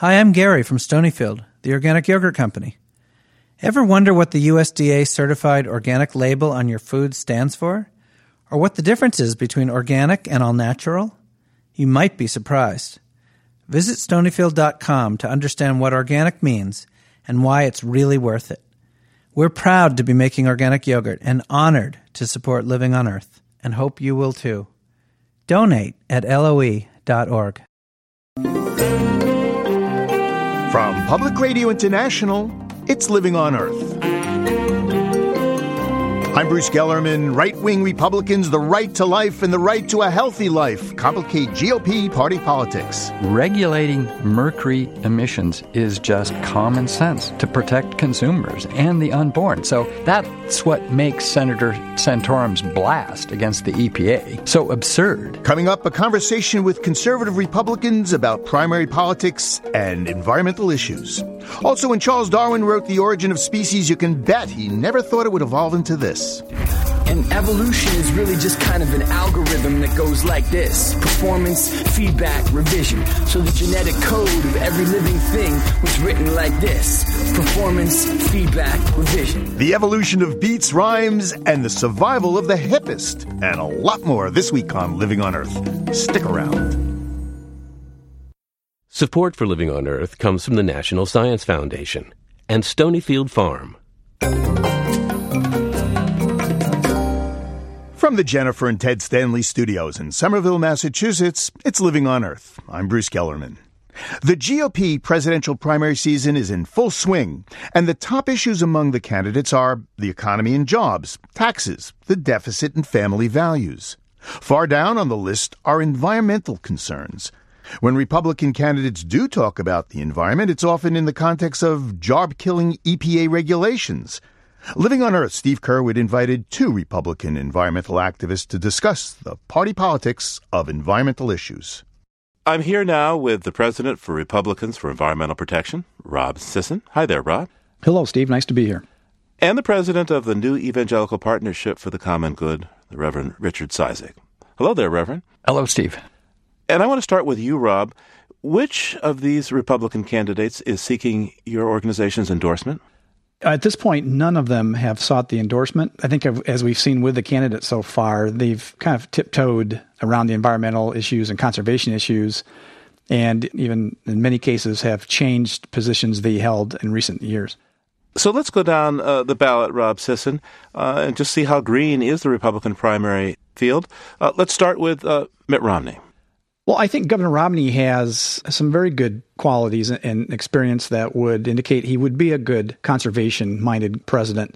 Hi, I'm Gary from Stonyfield, the organic yogurt company. Ever wonder what the USDA certified organic label on your food stands for? Or what the difference is between organic and all natural? You might be surprised. Visit stonyfield.com to understand what organic means and why it's really worth it. We're proud to be making organic yogurt and honored to support Living on Earth, and hope you will too. Donate at loe.org. Public Radio International, it's Living on Earth. I'm Bruce Gellerman. Right wing Republicans, the right to life and the right to a healthy life complicate GOP party politics. Regulating mercury emissions is just common sense to protect consumers and the unborn. So that's what makes Senator Santorum's blast against the EPA so absurd. Coming up, a conversation with conservative Republicans about primary politics and environmental issues. Also, when Charles Darwin wrote The Origin of Species, you can bet he never thought it would evolve into this. And evolution is really just kind of an algorithm that goes like this performance, feedback, revision. So the genetic code of every living thing was written like this performance, feedback, revision. The evolution of beats, rhymes, and the survival of the hippest. And a lot more this week on Living on Earth. Stick around. Support for Living on Earth comes from the National Science Foundation and Stonyfield Farm. From the Jennifer and Ted Stanley studios in Somerville, Massachusetts, it's Living on Earth. I'm Bruce Gellerman. The GOP presidential primary season is in full swing, and the top issues among the candidates are the economy and jobs, taxes, the deficit, and family values. Far down on the list are environmental concerns. When Republican candidates do talk about the environment, it's often in the context of job killing EPA regulations. Living on Earth, Steve Curwood invited two Republican environmental activists to discuss the party politics of environmental issues. I'm here now with the president for Republicans for Environmental Protection, Rob Sisson. Hi there, Rob. Hello, Steve. Nice to be here. And the president of the New Evangelical Partnership for the Common Good, the Reverend Richard Cizik. Hello there, Reverend. Hello, Steve. And I want to start with you, Rob. Which of these Republican candidates is seeking your organization's endorsement? At this point, none of them have sought the endorsement. I think, as we've seen with the candidates so far, they've kind of tiptoed around the environmental issues and conservation issues, and even in many cases have changed positions they held in recent years. So let's go down uh, the ballot, Rob Sisson, uh, and just see how green is the Republican primary field. Uh, let's start with uh, Mitt Romney. Well, I think Governor Romney has some very good qualities and experience that would indicate he would be a good conservation minded president.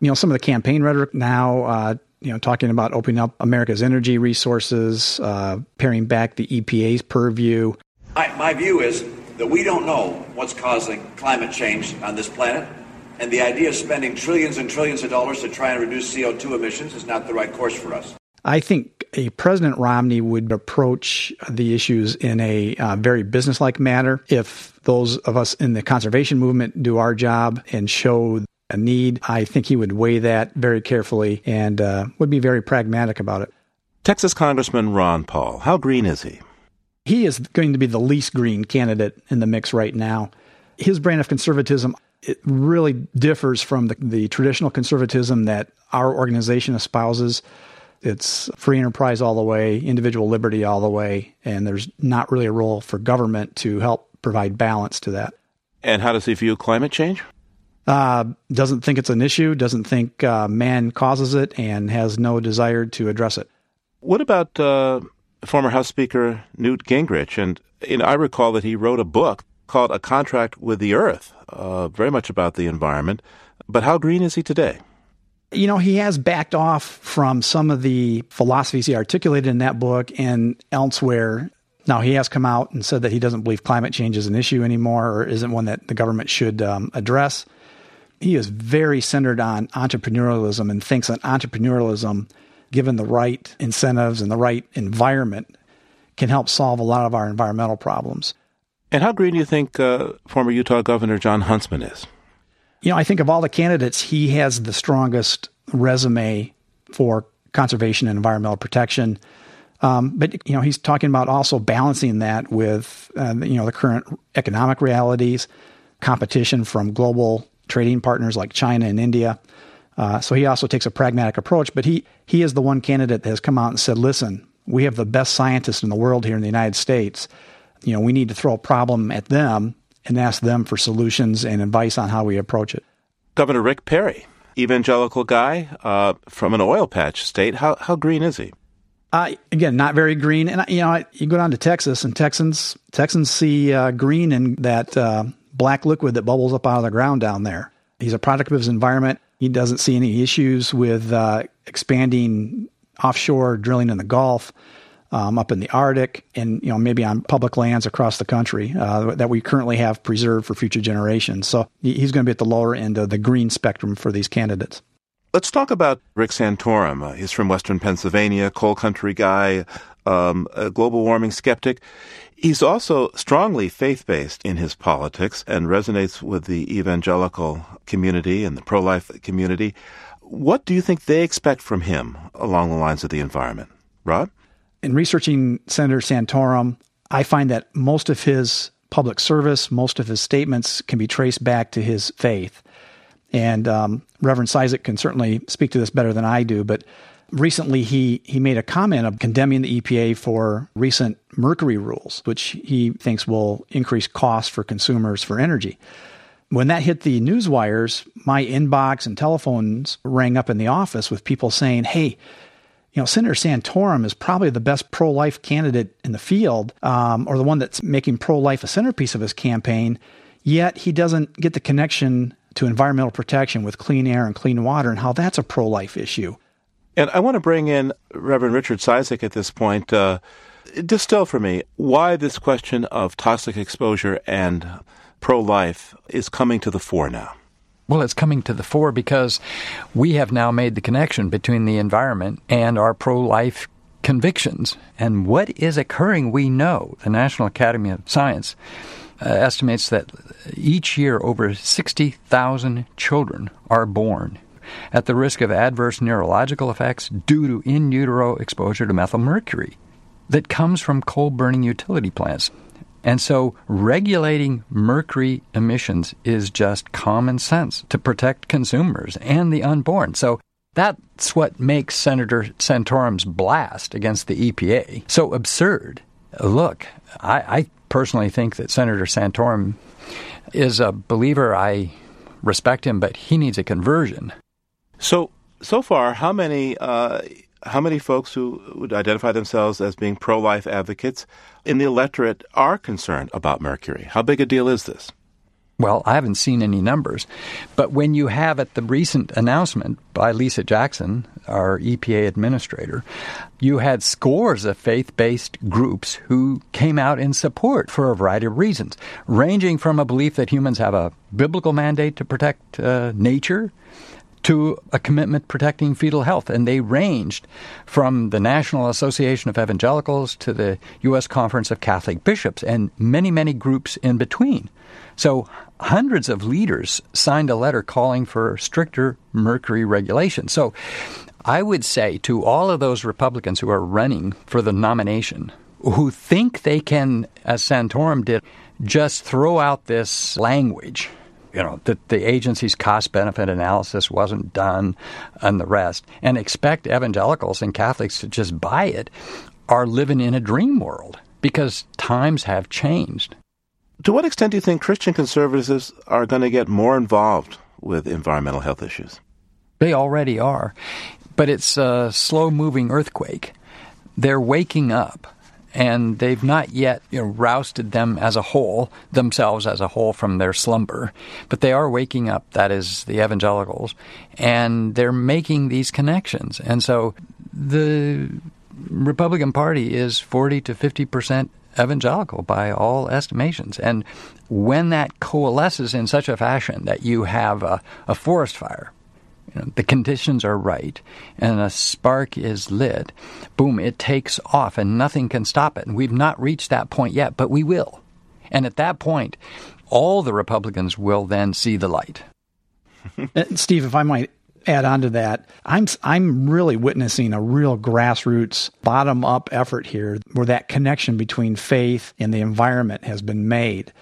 You know, some of the campaign rhetoric now, uh, you know, talking about opening up America's energy resources, uh, paring back the EPA's purview. I, my view is that we don't know what's causing climate change on this planet. And the idea of spending trillions and trillions of dollars to try and reduce CO2 emissions is not the right course for us. I think a President Romney would approach the issues in a uh, very businesslike manner. If those of us in the conservation movement do our job and show a need, I think he would weigh that very carefully and uh, would be very pragmatic about it. Texas Congressman Ron Paul, how green is he? He is going to be the least green candidate in the mix right now. His brand of conservatism it really differs from the, the traditional conservatism that our organization espouses. It's free enterprise all the way, individual liberty all the way, and there's not really a role for government to help provide balance to that. And how does he view climate change? Uh, doesn't think it's an issue, doesn't think uh, man causes it, and has no desire to address it. What about uh, former House Speaker Newt Gingrich? And you know, I recall that he wrote a book called A Contract with the Earth, uh, very much about the environment. But how green is he today? You know, he has backed off from some of the philosophies he articulated in that book and elsewhere. Now, he has come out and said that he doesn't believe climate change is an issue anymore or isn't one that the government should um, address. He is very centered on entrepreneurialism and thinks that entrepreneurialism, given the right incentives and the right environment, can help solve a lot of our environmental problems. And how green do you think uh, former Utah Governor Jon Huntsman is? You know, I think of all the candidates, he has the strongest resume for conservation and environmental protection. Um, but you know, he's talking about also balancing that with uh, you know the current economic realities, competition from global trading partners like China and India. Uh, so he also takes a pragmatic approach. But he he is the one candidate that has come out and said, "Listen, we have the best scientists in the world here in the United States. You know, we need to throw a problem at them and ask them for solutions and advice on how we approach it." Governor Rick Perry, evangelical guy uh, from an oil patch state. How how green is he? Uh, again, not very green. And you know, you go down to Texas, and Texans Texans see uh, green in that uh, black liquid that bubbles up out of the ground down there. He's a product of his environment. He doesn't see any issues with uh, expanding offshore drilling in the Gulf, um, up in the Arctic, and you know maybe on public lands across the country uh, that we currently have preserved for future generations. So he's going to be at the lower end of the green spectrum for these candidates. Let's talk about Rick Santorum. Uh, he's from Western Pennsylvania, coal country guy, um, a global warming skeptic. He's also strongly faith based in his politics and resonates with the evangelical community and the pro life community. What do you think they expect from him along the lines of the environment? Rob? In researching Senator Santorum, I find that most of his public service, most of his statements can be traced back to his faith. And um, Reverend Cizik can certainly speak to this better than I do, but recently he, he made a comment of condemning the EPA for recent mercury rules, which he thinks will increase costs for consumers for energy. When that hit the news wires, my inbox and telephones rang up in the office with people saying, hey, you know, Senator Santorum is probably the best pro life candidate in the field, um, or the one that's making pro life a centerpiece of his campaign, yet he doesn't get the connection to environmental protection with clean air and clean water and how that's a pro life issue. And I want to bring in Reverend Richard Cizik at this point. Uh, distill for me why this question of toxic exposure and pro life is coming to the fore now. Well, it's coming to the fore because we have now made the connection between the environment and our pro life convictions. And what is occurring, we know. The National Academy of Science uh, estimates that each year over 60,000 children are born at the risk of adverse neurological effects due to in utero exposure to methylmercury that comes from coal burning utility plants. And so regulating mercury emissions is just common sense to protect consumers and the unborn. So that's what makes Senator Santorum's blast against the EPA so absurd. Look, I, I personally think that Senator Santorum is a believer. I respect him, but he needs a conversion. So, so far, how many uh, how many folks who would identify themselves as being pro-life advocates in the electorate are concerned about mercury? How big a deal is this? Well, I haven't seen any numbers, but when you have at the recent announcement by Lisa Jackson, our EPA administrator, you had scores of faith based groups who came out in support for a variety of reasons, ranging from a belief that humans have a biblical mandate to protect uh, nature to a commitment protecting fetal health. And they ranged from the National Association of Evangelicals to the U.S. Conference of Catholic Bishops and many, many groups in between. So hundreds of leaders signed a letter calling for stricter mercury regulation. So I would say to all of those Republicans who are running for the nomination, who think they can, as Santorum did, just throw out this language you know, that the agency's cost benefit analysis wasn't done and the rest, and expect evangelicals and Catholics to just buy it, are living in a dream world because times have changed. To what extent do you think Christian conservatives are going to get more involved with environmental health issues? They already are, but it's a slow moving earthquake. They're waking up and they've not yet you know, rousted them as a whole, themselves as a whole from their slumber. But they are waking up, that is, the evangelicals, and they're making these connections. And so the Republican Party is 40 to 50 percent evangelical by all estimations. And when that coalesces in such a fashion that you have a, a forest fire, know, the conditions are right, and a spark is lit, boom, it takes off, and nothing can stop it. And we've not reached that point yet, but we will. And at that point, all the Republicans will then see the light. Uh, Steve, if I might add on to that, I'm I'm really witnessing a real grassroots, bottom up effort here, where that connection between faith and the environment has been made.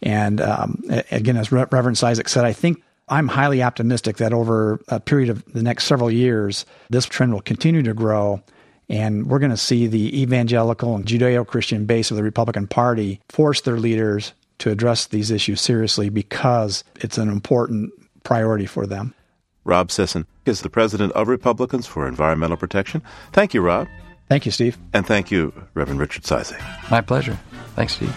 And um, again, as Reverend Cizik said, I think I'm highly optimistic that over a period of the next several years, this trend will continue to grow. And we're going to see the evangelical and Judeo Christian base of the Republican Party force their leaders to address these issues seriously because it's an important priority for them. Rob Sisson is the president of Republicans for Environmental Protection. Thank you, Rob. Thank you, Steve. And thank you, Reverend Richard Cizik. My pleasure. Thanks, Steve.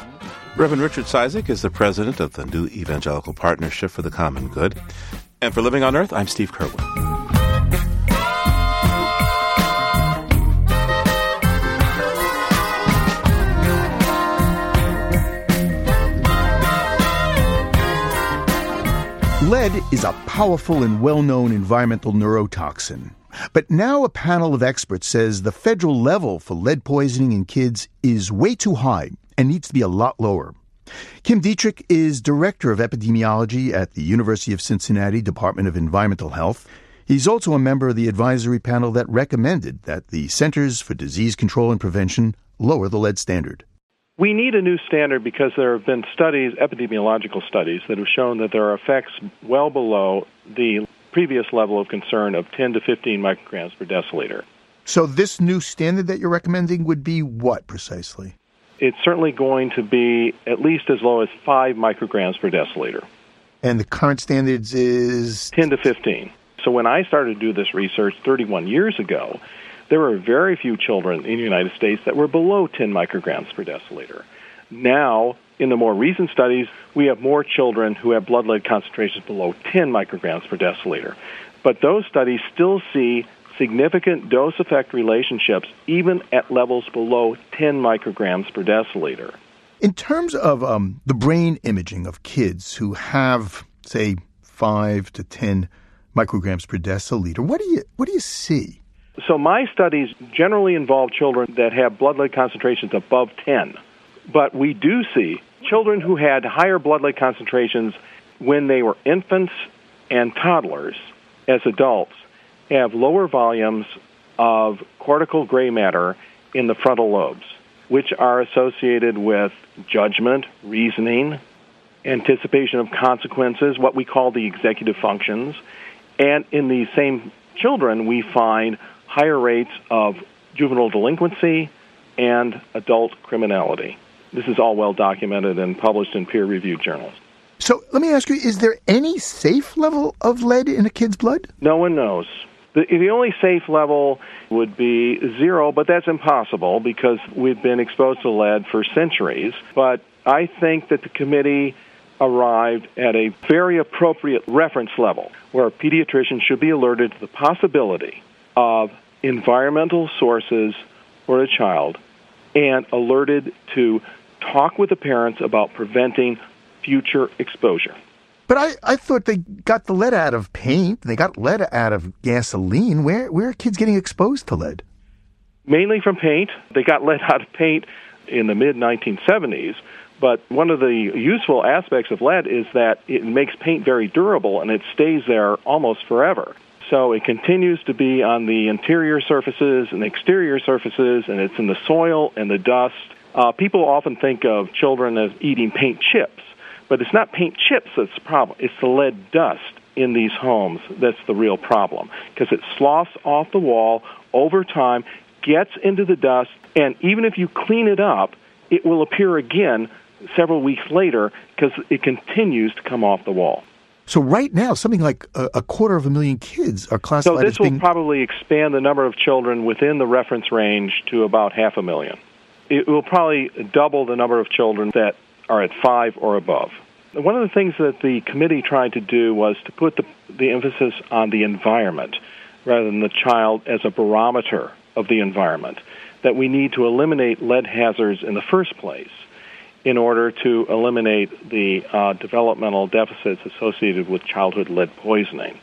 Reverend Richard Cizik is the president of the New Evangelical Partnership for the Common Good. And for Living on Earth, I'm Steve Curwood. Lead is a powerful and well known environmental neurotoxin. But now a panel of experts says the federal level for lead poisoning in kids is way too high and needs to be a lot lower. Kim Dietrich is Director of Epidemiology at the University of Cincinnati Department of Environmental Health. He's also a member of the advisory panel that recommended that the Centers for Disease Control and Prevention lower the lead standard. We need a new standard because there have been studies, epidemiological studies, that have shown that there are effects well below the previous level of concern of 10 to 15 micrograms per deciliter. So, this new standard that you're recommending would be what precisely? It's certainly going to be at least as low as 5 micrograms per deciliter. And the current standards is? 10 to 15. So, when I started to do this research 31 years ago, there were very few children in the United States that were below 10 micrograms per deciliter. Now, in the more recent studies, we have more children who have blood lead concentrations below 10 micrograms per deciliter. But those studies still see significant dose effect relationships even at levels below 10 micrograms per deciliter. In terms of um, the brain imaging of kids who have, say, 5 to 10 micrograms per deciliter, what do you, what do you see? So my studies generally involve children that have blood lead concentrations above 10. But we do see children who had higher blood lead concentrations when they were infants and toddlers as adults have lower volumes of cortical gray matter in the frontal lobes, which are associated with judgment, reasoning, anticipation of consequences, what we call the executive functions. And in these same children, we find higher rates of juvenile delinquency and adult criminality. This is all well documented and published in peer reviewed journals. So let me ask you is there any safe level of lead in a kid's blood? No one knows. The, the only safe level would be zero, but that's impossible because we've been exposed to lead for centuries. But I think that the committee arrived at a very appropriate reference level where pediatricians should be alerted to the possibility of environmental sources for a child and alerted to talk with the parents about preventing future exposure. But I, I thought they got the lead out of paint. They got lead out of gasoline. Where where are kids getting exposed to lead? Mainly from paint. They got lead out of paint in the mid 1970s. But one of the useful aspects of lead is that it makes paint very durable and it stays there almost forever. So it continues to be on the interior surfaces and exterior surfaces, and it's in the soil and the dust. Uh, people often think of children as eating paint chips, but it's not paint chips that's the problem. It's the lead dust in these homes that's the real problem because it sloughs off the wall over time, gets into the dust, and even if you clean it up, it will appear again several weeks later because it continues to come off the wall. So right now, something like a, a, quarter of a million kids are classified. So this being... will probably expand the number of children within the reference range to about half a million. It will probably double the number of children that are at five or above. One of the things that the committee tried to do was to put the, the emphasis on the environment rather than the child as a barometer of the environment. That we need to eliminate lead hazards in the first place in order to eliminate the uh, developmental deficits associated with childhood lead poisoning.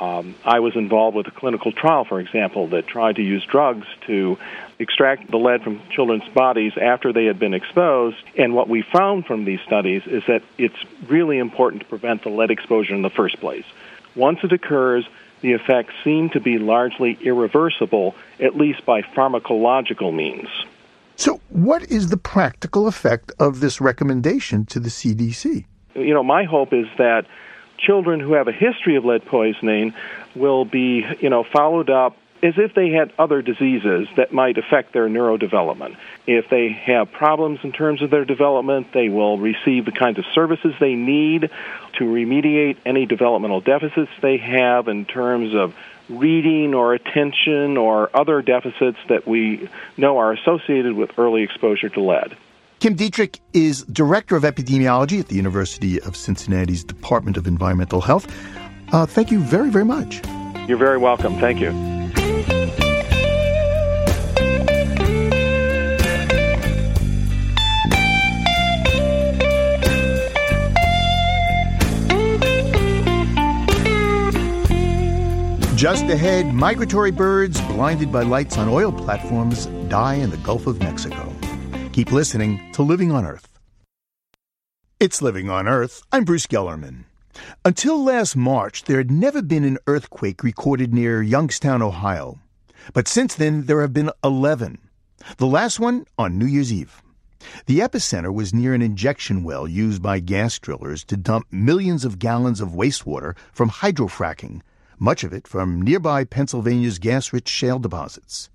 Um, I was involved with a clinical trial, for example, that tried to use drugs to extract the lead from children's bodies after they had been exposed. And what we found from these studies is that it's really important to prevent the lead exposure in the first place. Once it occurs, the effects seem to be largely irreversible, at least by pharmacological means. So, what is the practical effect of this recommendation to the CDC? You know, my hope is that children who have a history of lead poisoning will be, you know, followed up as if they had other diseases that might affect their neurodevelopment. If they have problems in terms of their development, they will receive the kinds of services they need to remediate any developmental deficits they have in terms of reading or attention or other deficits that we know are associated with early exposure to lead. Kim Dietrich is Director of Epidemiology at the University of Cincinnati's Department of Environmental Health. Uh, thank you very, very much. You're very welcome. Thank you. Just ahead, migratory birds blinded by lights on oil platforms die in the Gulf of Mexico. Keep listening to Living on Earth. It's Living on Earth. I'm Bruce Gellerman. Until last March, there had never been an earthquake recorded near Youngstown, Ohio. But since then, there have been 11. The last one on New Year's Eve. The epicenter was near an injection well used by gas drillers to dump millions of gallons of wastewater from hydrofracking much of it from nearby Pennsylvania's gas rich shale deposits.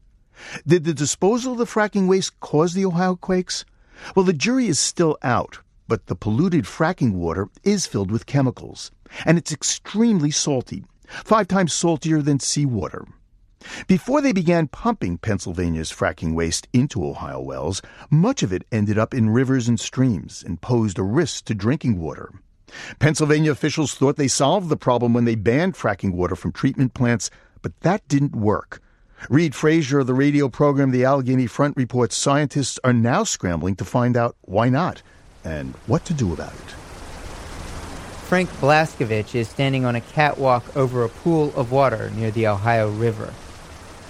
Did the disposal of the fracking waste cause the Ohio quakes? Well, the jury is still out, but the polluted fracking water is filled with chemicals, and it's extremely salty, five times saltier than seawater. Before they began pumping Pennsylvania's fracking waste into Ohio wells, much of it ended up in rivers and streams and posed a risk to drinking water. Pennsylvania officials thought they solved the problem when they banned fracking water from treatment plants, but that didn't work. Reid Frazier of the radio program The Allegheny Front reports scientists are now scrambling to find out why not and what to do about it. Frank Blaskovich is standing on a catwalk over a pool of water near the Ohio River.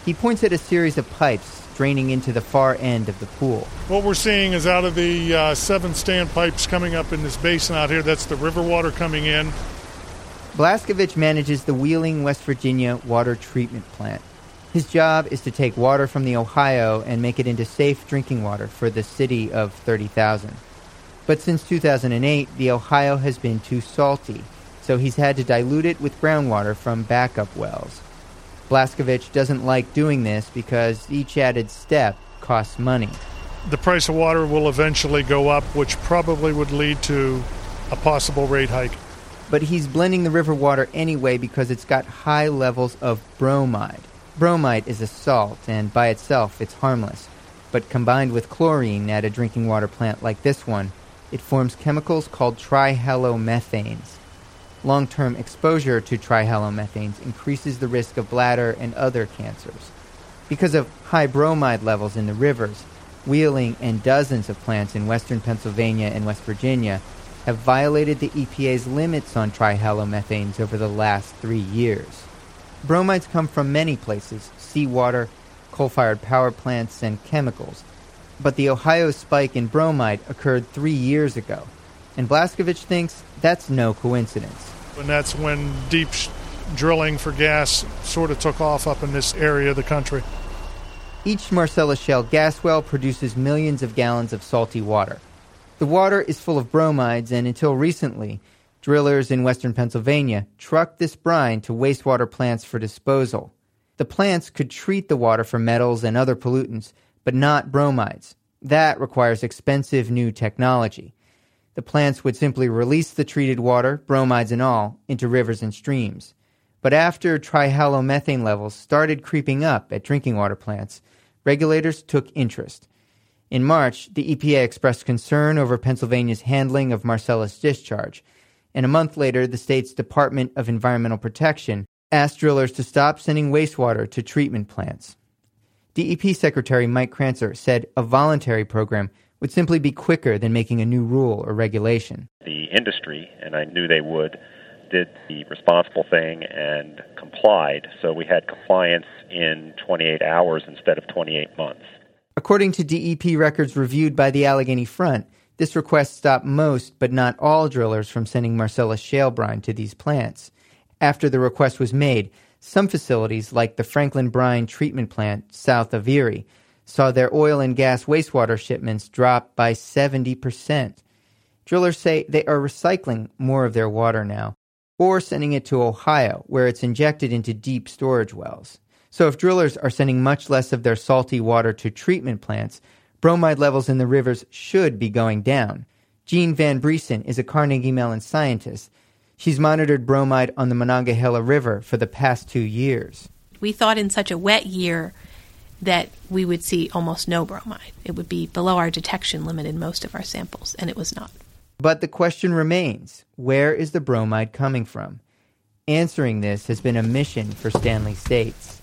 He points at a series of pipes draining into the far end of the pool. What we're seeing is out of the uh, seven standpipes coming up in this basin out here, that's the river water coming in. Blaskovich manages the Wheeling, West Virginia water treatment plant. His job is to take water from the Ohio and make it into safe drinking water for the city of 30,000. But since 2008, the Ohio has been too salty, so he's had to dilute it with groundwater from backup wells. Blaskovich doesn't like doing this because each added step costs money. The price of water will eventually go up, which probably would lead to a possible rate hike. But he's blending the river water anyway because it's got high levels of bromide. Bromide is a salt, and by itself it's harmless. But combined with chlorine at a drinking water plant like this one, it forms chemicals called trihalomethanes. Long term exposure to trihalomethanes increases the risk of bladder and other cancers. Because of high bromide levels in the rivers, Wheeling and dozens of plants in western Pennsylvania and West Virginia have violated the EPA's limits on trihalomethanes over the last three years. Bromides come from many places seawater, coal fired power plants, and chemicals. But the Ohio spike in bromide occurred three years ago, and Blaskovich thinks that's no coincidence. And that's when deep sh- drilling for gas sort of took off up in this area of the country. Each Marcellus Shale gas well produces millions of gallons of salty water. The water is full of bromides, and until recently, drillers in western Pennsylvania trucked this brine to wastewater plants for disposal. The plants could treat the water for metals and other pollutants, but not bromides. That requires expensive new technology. The plants would simply release the treated water, bromides and all, into rivers and streams. But after trihalomethane levels started creeping up at drinking water plants, regulators took interest. In March, the EPA expressed concern over Pennsylvania's handling of Marcellus discharge, and a month later, the state's Department of Environmental Protection asked drillers to stop sending wastewater to treatment plants. DEP Secretary Mike Krancer said a voluntary program would simply be quicker than making a new rule or regulation. The industry, and I knew they would, did the responsible thing and complied. So we had compliance in 28 hours instead of 28 months. According to DEP records reviewed by the Allegheny Front, this request stopped most, but not all, drillers from sending Marcellus shale brine to these plants. After the request was made, Some facilities, like the Franklin Brine treatment plant south of Erie, saw their oil and gas wastewater shipments drop by 70%. Drillers say they are recycling more of their water now, or sending it to Ohio, where it's injected into deep storage wells. So if drillers are sending much less of their salty water to treatment plants, bromide levels in the rivers should be going down. Jeanne Van Briesen is a Carnegie Mellon scientist. She's monitored bromide on the Monongahela River for the past two years. We thought in such a wet year that we would see almost no bromide. It would be below our detection limit in most of our samples, and it was not. But the question remains where is the bromide coming from? Answering this has been a mission for Stanley States.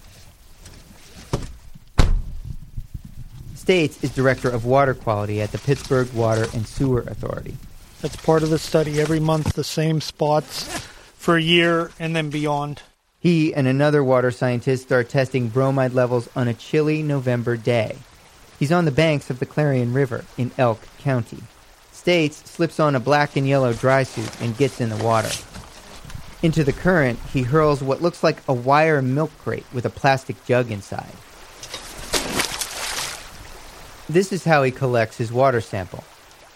States is Director of Water Quality at the Pittsburgh Water and Sewer Authority. That's part of the study. Every month, the same spots for a year and then beyond. He and another water scientist are testing bromide levels on a chilly November day. He's on the banks of the Clarion River in Elk County. States slips on a black and yellow dry suit and gets in the water. Into the current, he hurls what looks like a wire milk crate with a plastic jug inside. This is how he collects his water sample.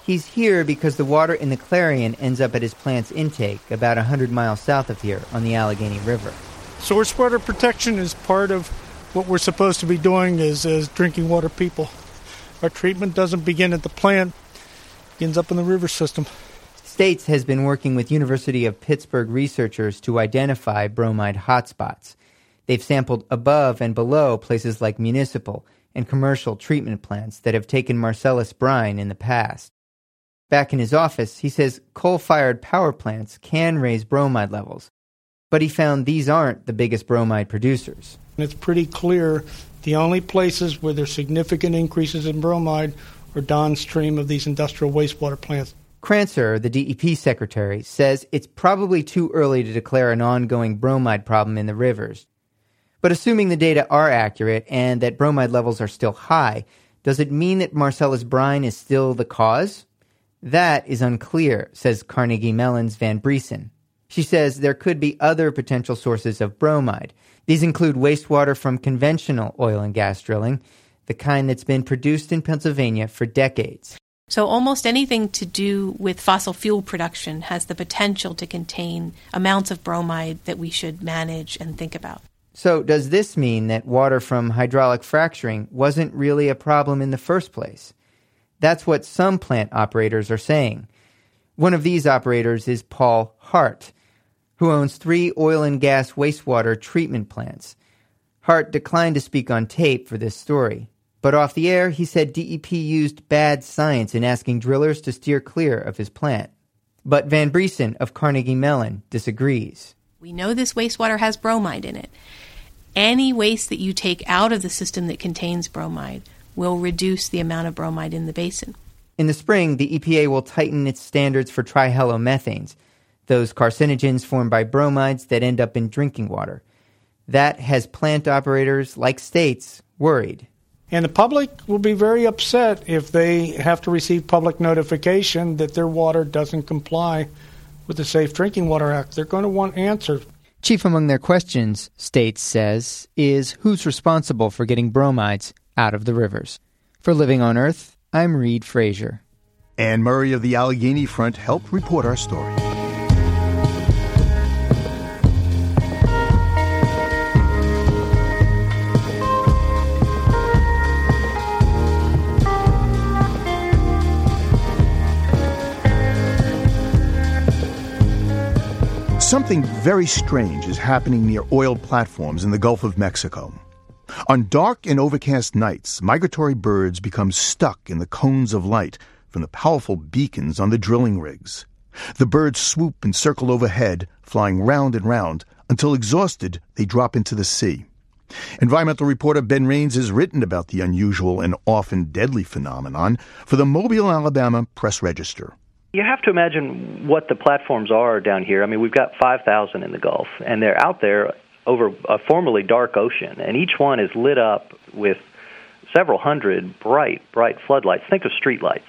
He's here because the water in the Clarion ends up at his plant's intake about 100 miles south of here on the Allegheny River. Source water protection is part of what we're supposed to be doing as, as drinking water people. Our treatment doesn't begin at the plant, it begins up in the river system. States has been working with University of Pittsburgh researchers to identify bromide hotspots. They've sampled above and below places like municipal and commercial treatment plants that have taken Marcellus brine in the past. Back in his office, he says coal fired power plants can raise bromide levels, but he found these aren't the biggest bromide producers. It's pretty clear the only places where there's significant increases in bromide are downstream of these industrial wastewater plants. Krancer, the DEP secretary, says it's probably too early to declare an ongoing bromide problem in the rivers. But assuming the data are accurate and that bromide levels are still high, does it mean that Marcellus brine is still the cause? That is unclear, says Carnegie Mellon's Van Briesen. She says there could be other potential sources of bromide. These include wastewater from conventional oil and gas drilling, the kind that's been produced in Pennsylvania for decades. So, almost anything to do with fossil fuel production has the potential to contain amounts of bromide that we should manage and think about. So, does this mean that water from hydraulic fracturing wasn't really a problem in the first place? That's what some plant operators are saying. One of these operators is Paul Hart, who owns three oil and gas wastewater treatment plants. Hart declined to speak on tape for this story, but off the air, he said DEP used bad science in asking drillers to steer clear of his plant. But Van Briesen of Carnegie Mellon disagrees. We know this wastewater has bromide in it. Any waste that you take out of the system that contains bromide will reduce the amount of bromide in the basin. In the spring, the EPA will tighten its standards for trihalomethanes, those carcinogens formed by bromides that end up in drinking water. That has plant operators like States worried. And the public will be very upset if they have to receive public notification that their water doesn't comply with the Safe Drinking Water Act. They're going to want answers. Chief among their questions, States says, is who's responsible for getting bromides out of the rivers. For Living on Earth, I'm Reid Frazier. Anne Murray of the Allegheny Front helped report our story. Something very strange is happening near oil platforms in the Gulf of Mexico. On dark and overcast nights, migratory birds become stuck in the cones of light from the powerful beacons on the drilling rigs. The birds swoop and circle overhead, flying round and round, until exhausted, they drop into the sea. Environmental reporter Ben Raines has written about the unusual and often deadly phenomenon for the Mobile, Alabama Press Register. You have to imagine what the platforms are down here. I mean, we've got 5,000 in the Gulf, and they're out there over a formerly dark ocean, and each one is lit up with several hundred bright, bright floodlights. Think of streetlights.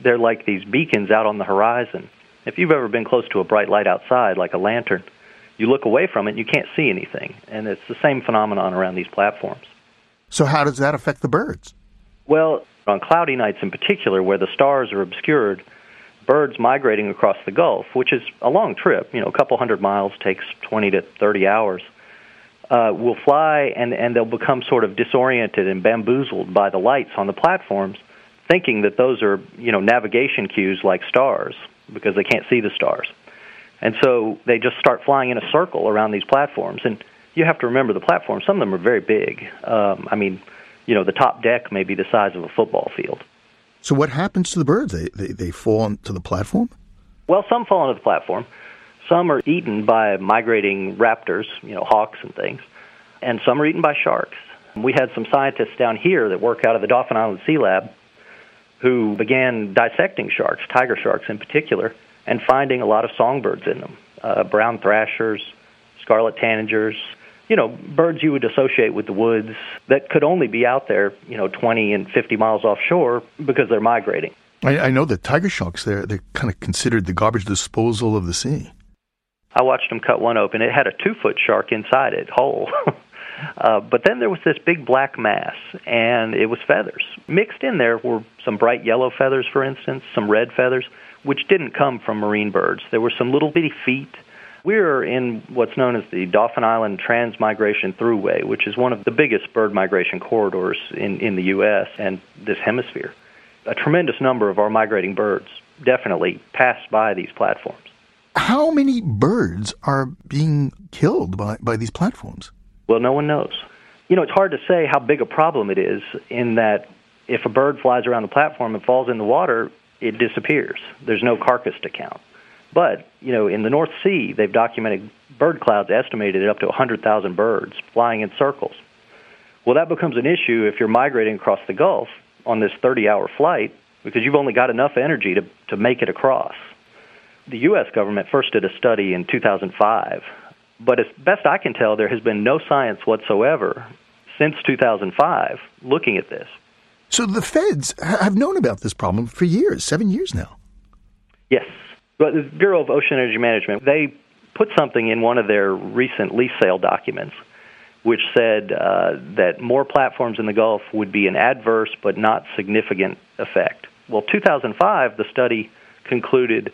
They're like these beacons out on the horizon. If you've ever been close to a bright light outside, like a lantern, you look away from it and you can't see anything. And it's the same phenomenon around these platforms. So, how does that affect the birds? Well, on cloudy nights in particular, where the stars are obscured, birds migrating across the Gulf, which is a long trip, you know, a couple hundred miles, takes 20 to 30 hours, uh, will fly and, and they'll become sort of disoriented and bamboozled by the lights on the platforms, thinking that those are, you know, navigation cues like stars because they can't see the stars. And so they just start flying in a circle around these platforms. And you have to remember the platforms, some of them are very big. Um, I mean, you know, the top deck may be the size of a football field. So what happens to the birds? They, they, they fall onto the platform? Well, some fall onto the platform. Some are eaten by migrating raptors, you know, hawks and things. And some are eaten by sharks. We had some scientists down here that work out of the Dauphin Island Sea Lab who began dissecting sharks, tiger sharks in particular, and finding a lot of songbirds in them uh, brown thrashers, scarlet tanagers, you know, birds you would associate with the woods that could only be out there, you know, 20 and 50 miles offshore because they're migrating. I, I know that tiger sharks, they're, they're kind of considered the garbage disposal of the sea. I watched them cut one open. It had a two foot shark inside it, whole. uh, but then there was this big black mass, and it was feathers. Mixed in there were some bright yellow feathers, for instance, some red feathers, which didn't come from marine birds. There were some little bitty feet we're in what's known as the Dauphin Island Transmigration Thruway, which is one of the biggest bird migration corridors in, in the U.S. and this hemisphere. A tremendous number of our migrating birds definitely pass by these platforms. How many birds are being killed by, by these platforms? Well, no one knows. You know, it's hard to say how big a problem it is in that if a bird flies around the platform and falls in the water, it disappears. There's no carcass to count. But, you know, in the North Sea, they've documented bird clouds estimated at up to 100,000 birds flying in circles. Well, that becomes an issue if you're migrating across the Gulf on this 30 hour flight because you've only got enough energy to, to make it across. The U.S. government first did a study in 2005, but as best I can tell, there has been no science whatsoever since 2005 looking at this. So the feds have known about this problem for years, seven years now. Yes, but the Bureau of Ocean Energy Management, they put something in one of their recent lease sale documents which said uh, that more platforms in the Gulf would be an adverse but not significant effect. Well, 2005, the study concluded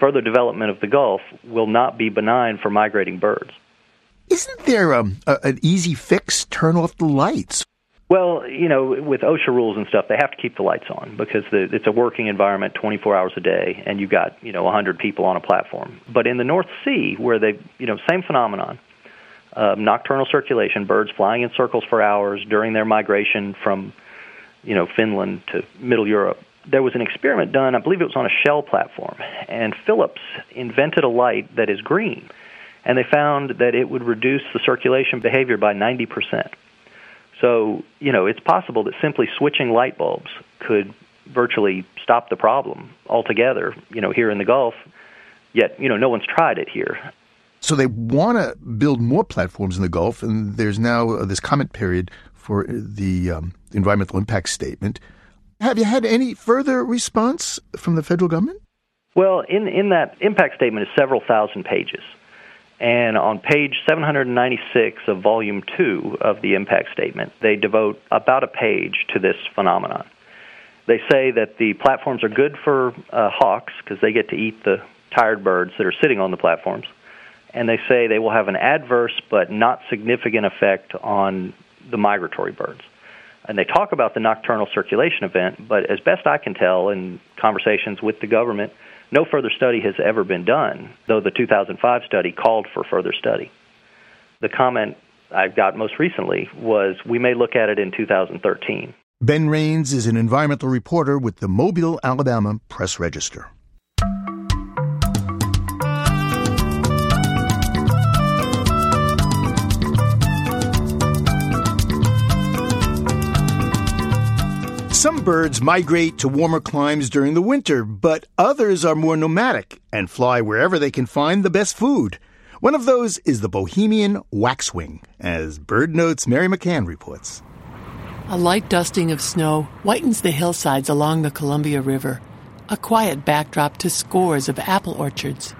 further development of the Gulf will not be benign for migrating birds. Isn't there um, a, an easy fix? Turn off the lights. Well, you know, with OSHA rules and stuff, they have to keep the lights on because the, it's a working environment 24 hours a day, and you've got you know 100 people on a platform. But in the North Sea, where they, you know, same phenomenon, uh, nocturnal circulation, birds flying in circles for hours during their migration from, you know, Finland to Middle Europe. There was an experiment done, I believe it was on a Shell platform, and Philips invented a light that is green, and they found that it would reduce the circulation behavior by 90 percent. So, you know, it's possible that simply switching light bulbs could virtually stop the problem altogether, you know, here in the Gulf. Yet, you know, no one's tried it here. So they want to build more platforms in the Gulf, and there's now uh, this comment period for the um, environmental impact statement. Have you had any further response from the federal government? Well, in, in that impact statement is several thousand pages. And on page 796 of volume 2 of the impact statement, they devote about a page to this phenomenon. They say that the platforms are good for uh, hawks because they get to eat the tired birds that are sitting on the platforms. And they say they will have an adverse but not significant effect on the migratory birds. And they talk about the nocturnal circulation event, but as best I can tell in conversations with the government, no further study has ever been done, though the 2005 study called for further study. The comment I got most recently was we may look at it in 2013. Ben Raines is an environmental reporter with the Mobile, Alabama Press Register. Birds migrate to warmer climes during the winter, but others are more nomadic and fly wherever they can find the best food. One of those is the Bohemian waxwing, as BirdNote's Mary McCann reports. A light dusting of snow whitens the hillsides along the Columbia River, a quiet backdrop to scores of apple orchards.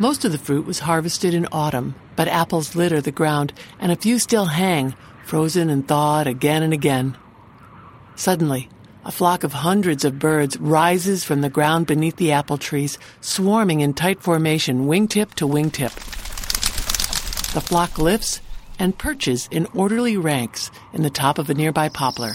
Most of the fruit was harvested in autumn, but apples litter the ground, and a few still hang, frozen and thawed again and again. Suddenly, a flock of hundreds of birds rises from the ground beneath the apple trees, swarming in tight formation, wingtip to wingtip. The flock lifts and perches in orderly ranks in the top of a nearby poplar.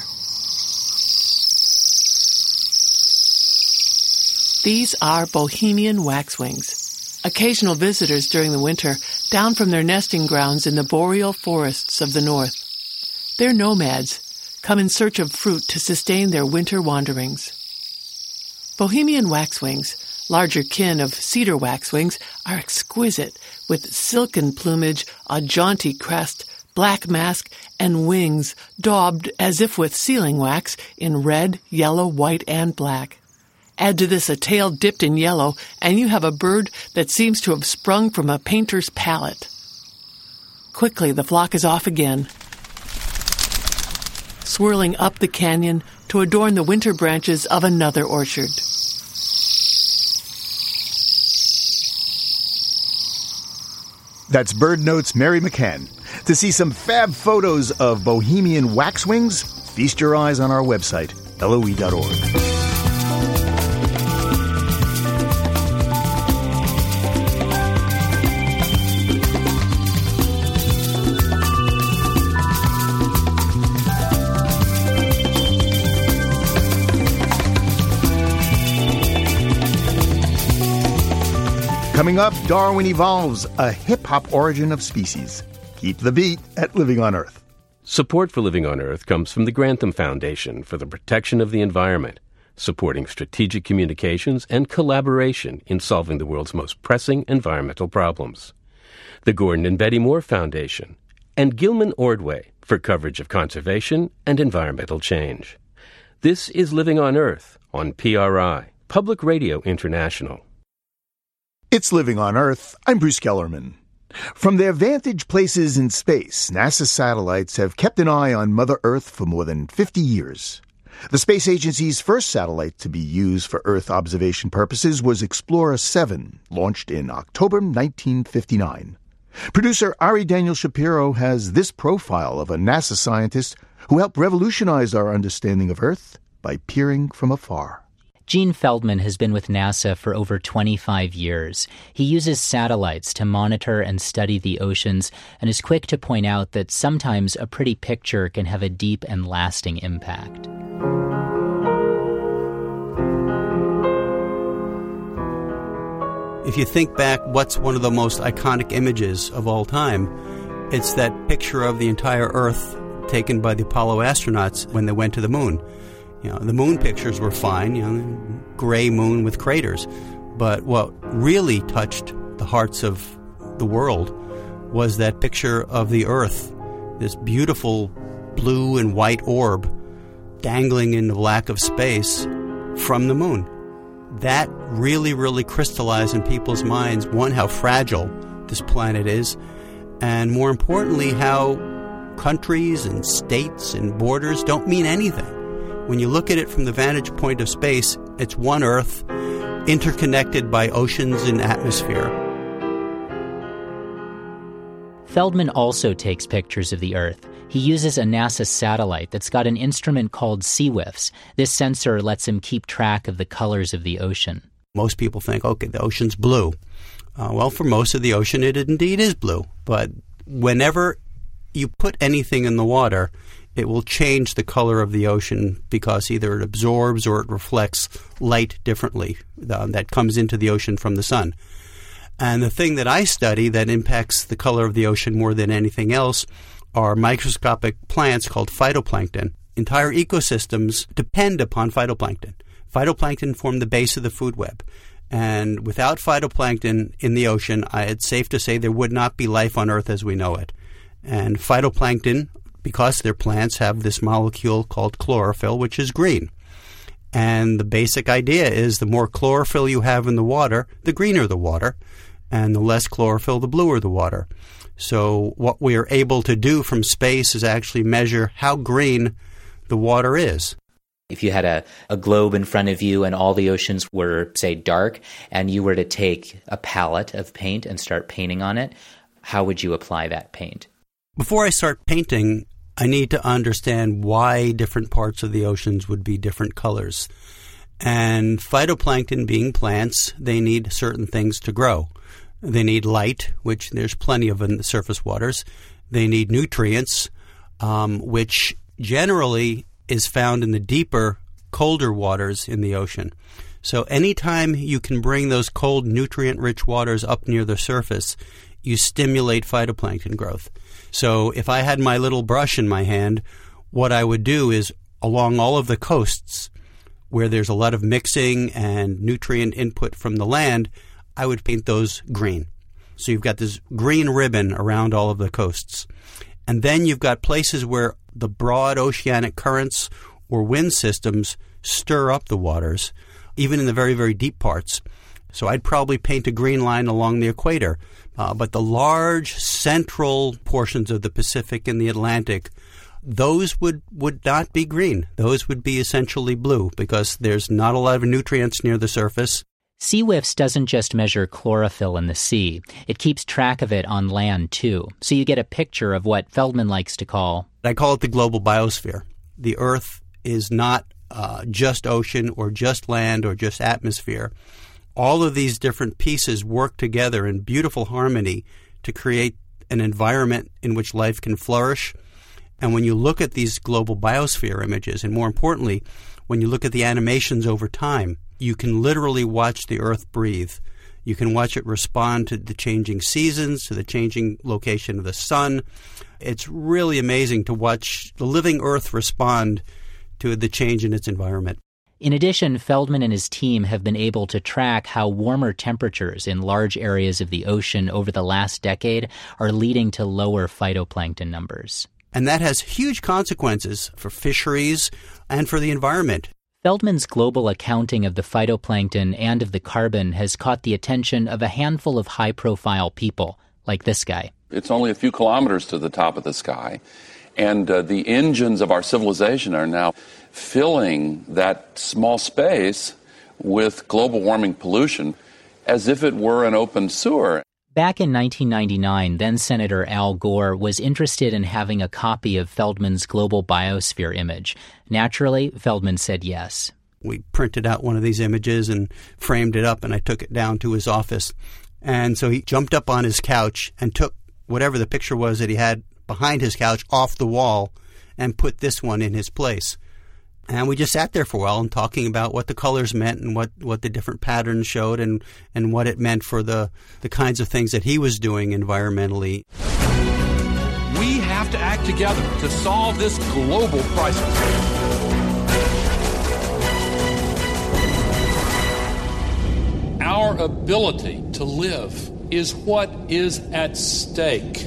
These are Bohemian waxwings, occasional visitors during the winter down from their nesting grounds in the boreal forests of the north. They're nomads come in search of fruit to sustain their winter wanderings. Bohemian waxwings, larger kin of cedar waxwings, are exquisite with silken plumage, a jaunty crest, black mask, and wings daubed as if with sealing wax in red, yellow, white, and black. Add to this a tail dipped in yellow, and you have a bird that seems to have sprung from a painter's palette. Quickly, the flock is off again, swirling up the canyon to adorn the winter branches of another orchard. That's BirdNote's Mary McCann. To see some fab photos of Bohemian waxwings, feast your eyes on our website, loe.org. Coming up, Darwin evolves a hip hop origin of species. Keep the beat at Living on Earth. Support for Living on Earth comes from the Grantham Foundation for the Protection of the Environment, supporting strategic communications and collaboration in solving the world's most pressing environmental problems. The Gordon and Betty Moore Foundation, and Gilman Ordway for coverage of conservation and environmental change. This is Living on Earth on PRI, Public Radio International. It's Living on Earth. I'm Bruce Gellerman. From their vantage places in space, NASA satellites have kept an eye on Mother Earth for more than 50 years. The space agency's first satellite to be used for Earth observation purposes was Explorer 7, launched in October 1959. Producer Ari Daniel Shapiro has this profile of a NASA scientist who helped revolutionize our understanding of Earth by peering from afar. Gene Feldman has been with NASA for over 25 years. He uses satellites to monitor and study the oceans and is quick to point out that sometimes a pretty picture can have a deep and lasting impact. If you think back, what's one of the most iconic images of all time? It's that picture of the entire Earth taken by the Apollo astronauts when they went to the moon. You know, the moon pictures were fine, you know, gray moon with craters. But what really touched the hearts of the world was that picture of the Earth, this beautiful blue and white orb dangling in the lack of space from the moon. That really, really crystallized in people's minds one, how fragile this planet is, and more importantly, how countries and states and borders don't mean anything. When you look at it from the vantage point of space, it's one Earth interconnected by oceans and atmosphere. Feldman also takes pictures of the Earth. He uses a NASA satellite that's got an instrument called SeaWiFS. This sensor lets him keep track of the colors of the ocean. Most people think, okay, the ocean's blue. Uh, well, for most of the ocean, it indeed is blue. But whenever you put anything in the water, it will change the color of the ocean because either it absorbs or it reflects light differently uh, that comes into the ocean from the sun. And the thing that I study that impacts the color of the ocean more than anything else are microscopic plants called phytoplankton. Entire ecosystems depend upon phytoplankton. Phytoplankton form the base of the food web. And without phytoplankton in the ocean, it's safe to say there would not be life on Earth as we know it. And phytoplankton because their plants have this molecule called chlorophyll, which is green. And the basic idea is the more chlorophyll you have in the water, the greener the water, and the less chlorophyll, the bluer the water. So, what we are able to do from space is actually measure how green the water is. If you had a, a globe in front of you and all the oceans were, say, dark, and you were to take a palette of paint and start painting on it, how would you apply that paint? Before I start painting, I need to understand why different parts of the oceans would be different colors. And phytoplankton being plants, they need certain things to grow. They need light, which there's plenty of in the surface waters. They need nutrients, um, which generally is found in the deeper, colder waters in the ocean. So anytime you can bring those cold, nutrient rich waters up near the surface, you stimulate phytoplankton growth. So if I had my little brush in my hand, what I would do is along all of the coasts where there's a lot of mixing and nutrient input from the land, I would paint those green. So you've got this green ribbon around all of the coasts. And then you've got places where the broad oceanic currents or wind systems stir up the waters, even in the very, very deep parts. So I'd probably paint a green line along the equator. Uh, but the large central portions of the Pacific and the Atlantic, those would, would not be green. Those would be essentially blue because there's not a lot of nutrients near the surface. SeaWiFS doesn't just measure chlorophyll in the sea, it keeps track of it on land too. So you get a picture of what Feldman likes to call. I call it the global biosphere. The Earth is not uh, just ocean or just land or just atmosphere all of these different pieces work together in beautiful harmony to create an environment in which life can flourish. And when you look at these global biosphere images, and more importantly, when you look at the animations over time, you can literally watch the earth breathe. You can watch it respond to the changing seasons, to the changing location of the sun. It's really amazing to watch the living earth respond to the change in its environment. In addition, Feldman and his team have been able to track how warmer temperatures in large areas of the ocean over the last decade are leading to lower phytoplankton numbers. And that has huge consequences for fisheries and for the environment. Feldman's global accounting of the phytoplankton and of the carbon has caught the attention of a handful of high profile people, like this guy. It's only a few kilometers to the top of the sky, and uh, the engines of our civilization are now filling that small space with global warming pollution as if it were an open sewer. Back in 1999, then Senator Al Gore was interested in having a copy of Feldman's global biosphere image. Naturally, Feldman said yes. We printed out one of these images and framed it up, and I took it down to his office. And so he jumped up on his couch and took whatever the picture was that he had behind his couch off the wall and put this one in his place. And we just sat there for a while and talking about what the colors meant and what, what the different patterns showed and, and what it meant for the, the kinds of things that he was doing environmentally. We have to act together to solve this global crisis. Our ability to live is what is at stake.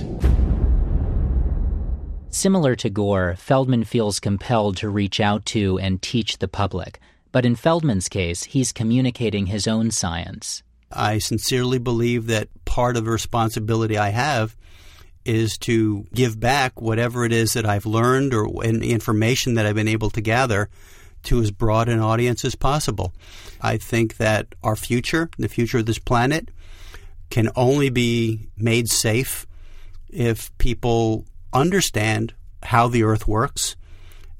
Similar to Gore, Feldman feels compelled to reach out to and teach the public. But in Feldman's case, he's communicating his own science. I sincerely believe that part of the responsibility I have is to give back whatever it is that I've learned or information that I've been able to gather to as broad an audience as possible. I think that our future, the future of this planet, can only be made safe if people understand how the earth works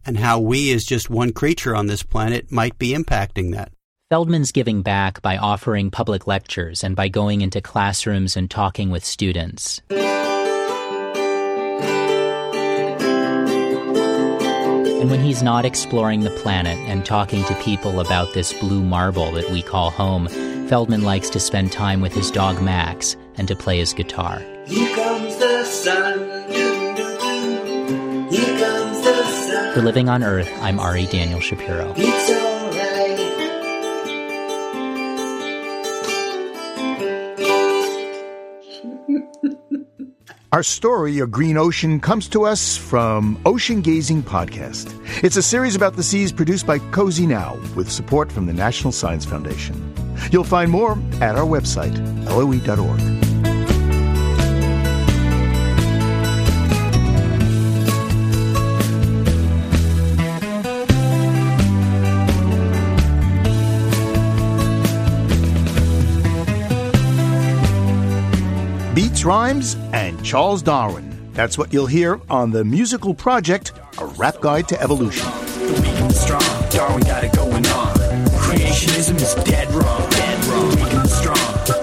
and how we, as just one creature on this planet, might be impacting that. Feldman's giving back by offering public lectures and by going into classrooms and talking with students. And when he's not exploring the planet and talking to people about this blue marble that we call home, Feldman likes to spend time with his dog Max and to play his guitar. Here comes the sun. For Living on Earth, I'm Ari Daniel Shapiro. Our story, A Green Ocean, comes to us from Ocean Gazing Podcast. It's a series about the seas produced by COSEE NOW with support from the National Science Foundation. You'll find more at our website, loe.org. rhymes, and Charles Darwin. That's what you'll hear on the musical project, A Rap Guide to Evolution. The weak and strong, Darwin got it going on. Creationism is dead wrong, dead wrong. The weak and strong,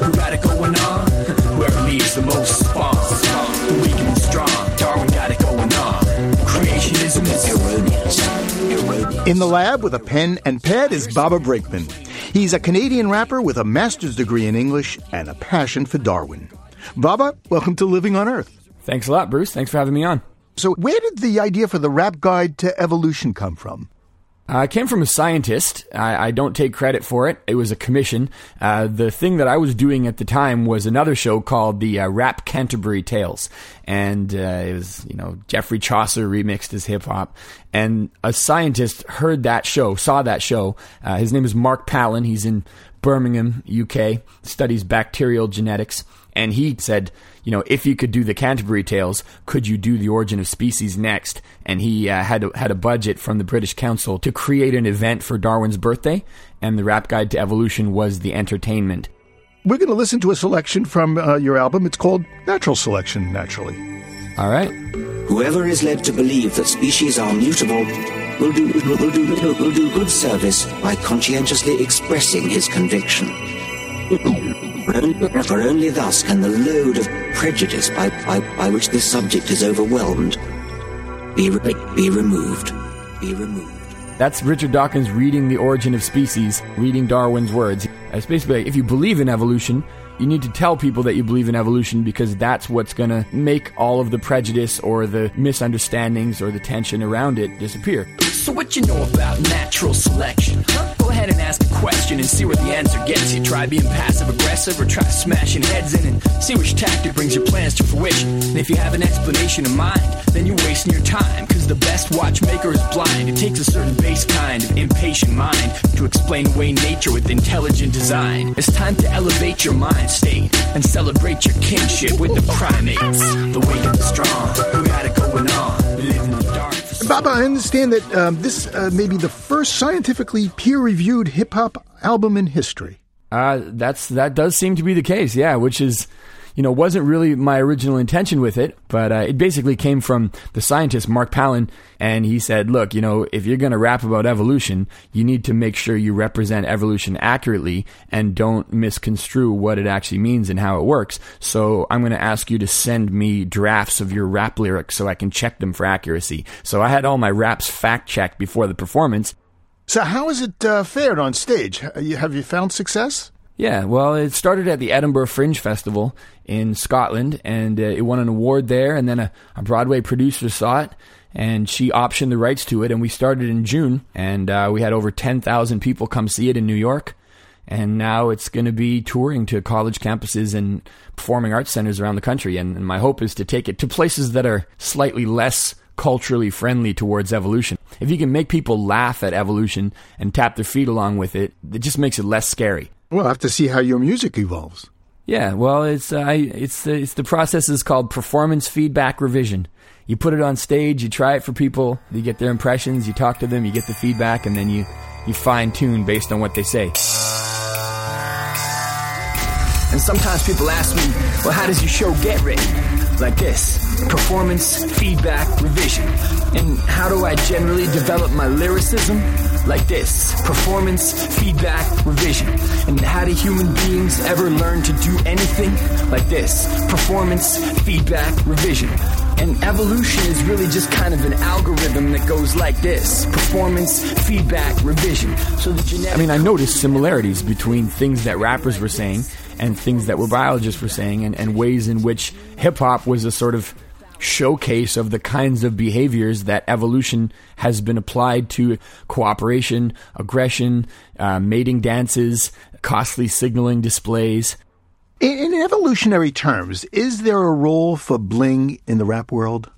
who got it going on? Whoever leaves the most. The weak and strong, Darwin got it going on. Creationism is erroneous. erroneous. In the lab with a pen and pad is Baba Brinkman. He's a Canadian rapper with a master's degree in English and a passion for Darwin. Baba, welcome to Living on Earth. Thanks a lot, Bruce. Thanks for having me on. So, where did the idea for the rap guide to evolution come from? I came from a scientist. I, I, don't take credit for it. It was a commission. Uh, the thing that I was doing at the time was another show called the uh, Rap Canterbury Tales, and uh, it was you know Geoffrey Chaucer remixed his hip hop. And a scientist heard that show, saw that show. Uh, his name is Mark Pallen. He's in Birmingham, UK. Studies bacterial genetics, and he said you know, if you could do the Canterbury Tales, could you do the Origin of Species next? And he uh, had a, had a budget from the British Council to create an event for Darwin's birthday, and the Rap Guide to Evolution was the entertainment. We're going to listen to a selection from uh, your album. It's called Natural Selection, naturally. All right. Whoever is led to believe that species are mutable will do, will do, will do good service by conscientiously expressing his conviction. For only thus can the load of prejudice by, by, by which this subject is overwhelmed be, re- be removed. Be removed. That's Richard Dawkins reading The Origin of Species, reading Darwin's words. It's basically if you believe in evolution, you need to tell people that you believe in evolution because that's what's going to make all of the prejudice or the misunderstandings or the tension around it disappear. So, what you know about natural selection? Huh? Go ahead and ask a question and see where the answer gets you. Try being passive aggressive or try smashing heads in and see which tactic brings your plans to fruition. And if you have an explanation in mind, then you're wasting your time because the best watchmaker is blind. It takes a certain base kind of impatient mind to explain away nature with intelligent design. It's time to elevate your mind state and celebrate your kinship with the primates. The weak and the strong, who got it going on. Live in the dark. Baba, I understand that um, this uh, may be the first scientifically peer-reviewed hip-hop album in history. Uh, that's that does seem to be the case, yeah. Which is you know, wasn't really my original intention with it, but uh, it basically came from the scientist Mark Pallen, and he said, "Look, you know, if you're going to rap about evolution, you need to make sure you represent evolution accurately and don't misconstrue what it actually means and how it works. So I'm going to ask you to send me drafts of your rap lyrics so I can check them for accuracy." So I had all my raps fact checked before the performance. So how has it uh, fared on stage? Have you found success? Yeah, well, it started at the Edinburgh Fringe Festival in Scotland, and uh, it won an award there. And then a, a, Broadway producer saw it, and she optioned the rights to it. And we started in June, and uh, we had over 10,000 people come see it in New York. And now it's going to be touring to college campuses and performing arts centers around the country. And, and my hope is to take it to places that are slightly less culturally friendly towards evolution. If you can make people laugh at evolution and tap their feet along with it, it just makes it less scary. We'll have to see how your music evolves. Yeah, well, it's uh, it's the, it's the process is called performance feedback revision. You put it on stage, you try it for people, you get their impressions, you talk to them, you get the feedback, and then you you fine tune based on what they say. And sometimes people ask me, well, how does your show get written? Like this performance, feedback, revision. And how do I generally develop my lyricism? Like this performance, feedback, revision. And how do human beings ever learn to do anything? Like this performance, feedback, revision. And evolution is really just kind of an algorithm that goes like this performance, feedback, revision. So the genetic. I mean, I noticed similarities between things that rappers were saying and things that were biologists were saying, and, and ways in which hip hop was a sort of showcase of the kinds of behaviors that evolution has been applied to cooperation, aggression, uh, mating dances, costly signaling displays. In, in evolutionary terms, is there a role for bling in the rap world?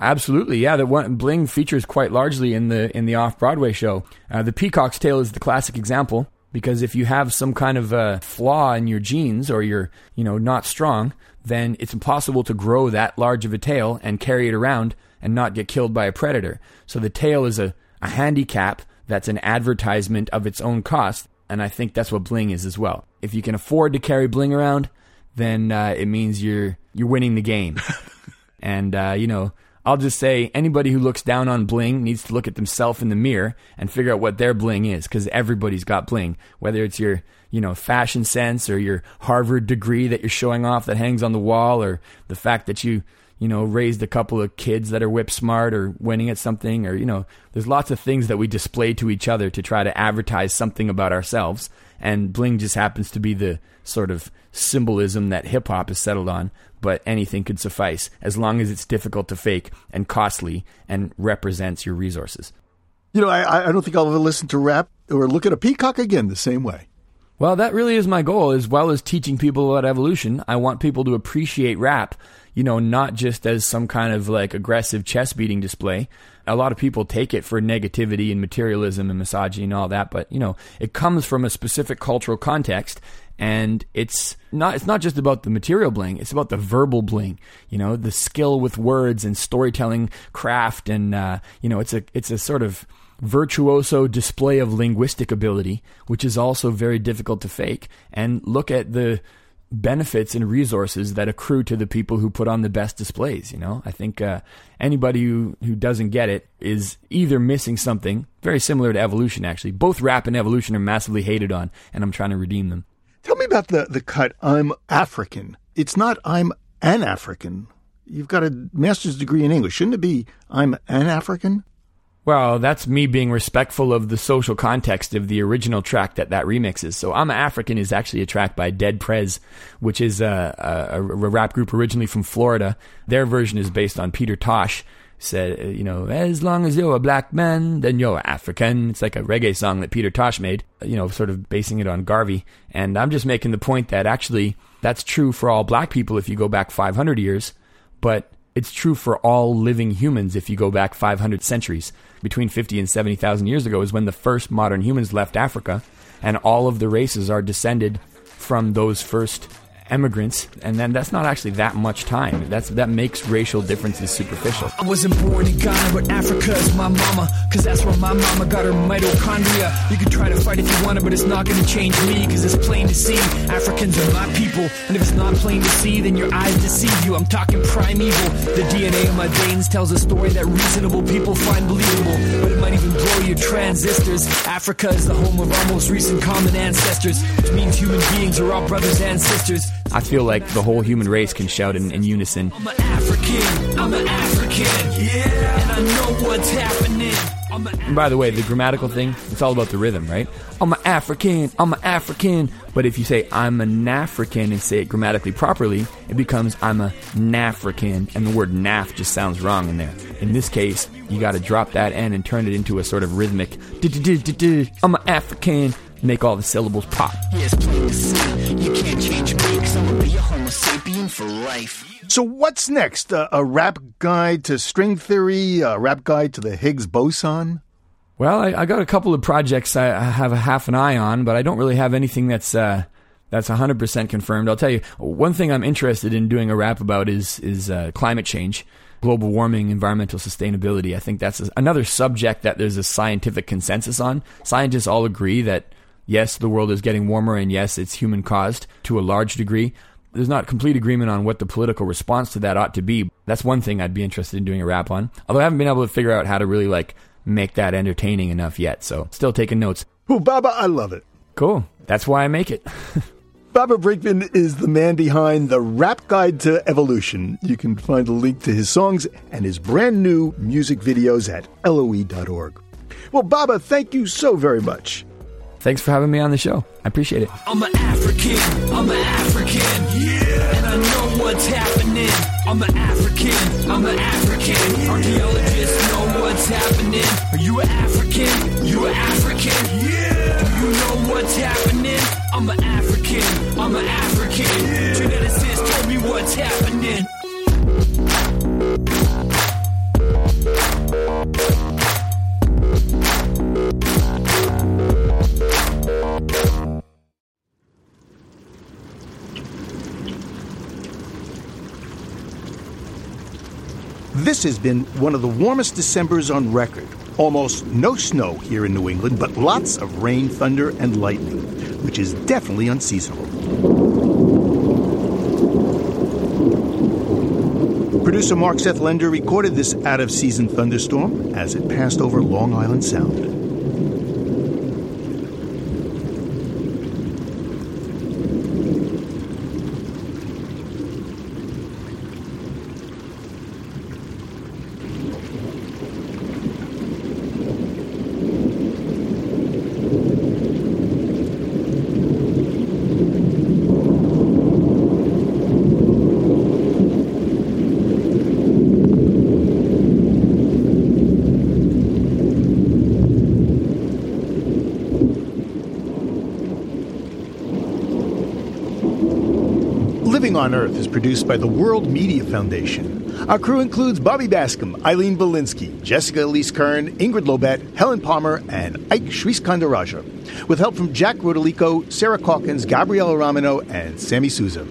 Absolutely, yeah. The one bling features quite largely in the in the off Broadway show. Uh, the Peacock's Tail is the classic example because if you have some kind of a flaw in your genes or you're you know not strong, then it's impossible to grow that large of a tail and carry it around and not get killed by a predator. So the tail is a, a handicap that's an advertisement of its own cost, and I think that's what bling is as well. If you can afford to carry bling around, then uh, it means you're you're winning the game. and uh, you know, I'll just say anybody who looks down on bling needs to look at themselves in the mirror and figure out what their bling is because everybody's got bling. Whether it's your you know fashion sense or your Harvard degree that you're showing off that hangs on the wall, or the fact that you you know raised a couple of kids that are whip smart or winning at something, or you know there's lots of things that we display to each other to try to advertise something about ourselves. And bling just happens to be the sort of symbolism that hip hop has settled on but anything could suffice as long as it's difficult to fake and costly and represents your resources. You know, I, I don't think I'll ever listen to rap or look at a peacock again the same way. Well, that really is my goal, as well as teaching people about evolution. I want people to appreciate rap, you know, not just as some kind of like aggressive chest beating display. A lot of people take it for negativity and materialism and misogyny and all that, but you know, it comes from a specific cultural context and it's not it's not just about the material bling it's about the verbal bling you know the skill with words and storytelling craft and uh, you know it's a it's a sort of virtuoso display of linguistic ability which is also very difficult to fake and look at the benefits and resources that accrue to the people who put on the best displays you know i think uh, anybody who, who doesn't get it is either missing something very similar to evolution actually both rap and evolution are massively hated on and i'm trying to redeem them Tell me about the, the cut, I'm African. It's not I'm an African. You've got a master's degree in English. Shouldn't it be I'm an African? Well, that's me being respectful of the social context of the original track that that remix is. So, I'm African is actually a track by Dead Prez, which is a, a, a rap group originally from Florida. Their version is based on Peter Tosh, said, uh, you know, as long as you're a black man, then you're African. It's like a reggae song that Peter Tosh made, you know, sort of basing it on Garvey. And I'm just making the point that actually that's true for all black people if you go back 500 years, but it's true for all living humans if you go back 500 centuries. Between 50 and 70,000 years ago is when the first modern humans left Africa, and all of the races are descended from those first immigrants, and then that's not actually that much time. That's that makes racial differences superficial. I wasn't born in Ghana, but Africa is my mama, cause that's where my mama got her mitochondria. You can try to fight if you want to, but it's not gonna change me, cause it's plain to see. Africans are my people, and if it's not plain to see, then your eyes deceive you. I'm talking primeval. The DNA of my veins tells a story that reasonable people find believable, but it might even blow your transistors. Africa is the home of our most recent common ancestors, which means human beings are all brothers and sisters. I feel like the whole human race can shout in, in unison. I'm an African, I'm an African, yeah, and I know what's happening. And by the way, the grammatical thing, it's all about the rhythm, right? I'm an African, I'm an African. But if you say I'm an African and say it grammatically properly, it becomes I'm a Nafrican, and the word naf just sounds wrong in there. In this case, you got to drop that N and turn it into a sort of rhythmic. I'm an African. Make all the syllables pop. Yes, please. You can't change me because I'm gonna be a Homo sapien for life. So what's next? Uh, a rap guide to string theory? A rap guide to the Higgs boson? Well, I, I got a couple of projects I, I have a half an eye on, but I don't really have anything that's uh, that's 100% confirmed. I'll tell you, one thing I'm interested in doing a rap about is is uh, climate change, global warming, environmental sustainability. I think that's a, another subject that there's a scientific consensus on. Scientists all agree that yes, the world is getting warmer, and yes, it's human caused to a large degree. There's not complete agreement on what the political response to that ought to be. That's one thing I'd be interested in doing a rap on. Although I haven't been able to figure out how to really like make that entertaining enough yet. So still taking notes. Oh, Baba, I love it. Cool. That's why I make it. Baba Brinkman is the man behind the Rap Guide to Evolution. You can find a link to his songs and his brand new music videos at loe.org. Well, Baba, thank you so very much. Thanks for having me on the show. I appreciate it. I'm an African, I'm an African, yeah, and I know what's happening. I'm an African, I'm an African. Archaeologists know what's happening. Are you an African? You an African? Yeah. You know what's happening? I'm an African, I'm an African. Yeah. Geneticists told me what's happening. This has been one of the warmest Decembers on record. Almost no snow here in New England, but lots of rain, thunder, and lightning, which is definitely unseasonable. Producer Mark Seth Lender recorded this out of season thunderstorm as it passed over Long Island Sound. On Earth is produced by the World Media Foundation. Our crew includes Bobby Bascom, Eileen Bolinsky, Jessica Elise Kern, Ingrid Lobet, Helen Palmer, and Ike Sriskandarajah, with help from Jack Rodolico, Sarah Calkins, Gabriella Romano, and Sammy Souza.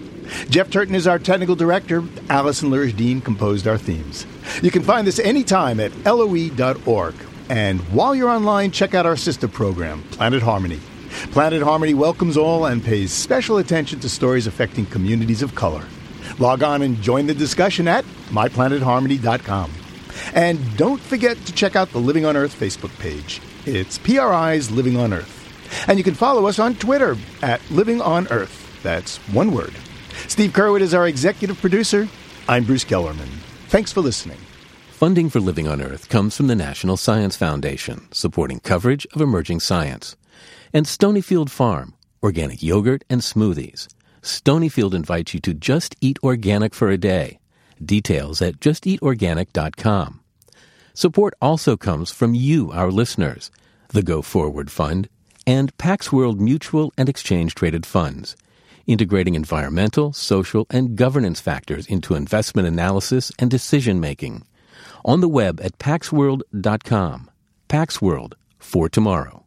Jeff Turton is our technical director. Allison Lirish Dean composed our themes. You can find this anytime at loe.org. And while you're online, check out our sister program, Planet Harmony. Planet Harmony welcomes all and pays special attention to stories affecting communities of color. Log on and join the discussion at myplanetharmony.com. And don't forget to check out the Living on Earth Facebook page. It's PRI's Living on Earth. And you can follow us on Twitter at Living on Earth. That's one word. Steve Curwood is our executive producer. I'm Bruce Gellerman. Thanks for listening. Funding for Living on Earth comes from the National Science Foundation, supporting coverage of emerging science and Stonyfield Farm, organic yogurt and smoothies. Stonyfield invites you to just eat organic for a day. Details at justeatorganic.com. Support also comes from you, our listeners, the Go Forward Fund, and Pax World Mutual and Exchange Traded Funds, integrating environmental, social, and governance factors into investment analysis and decision making. On the web at paxworld.com. Pax World for tomorrow.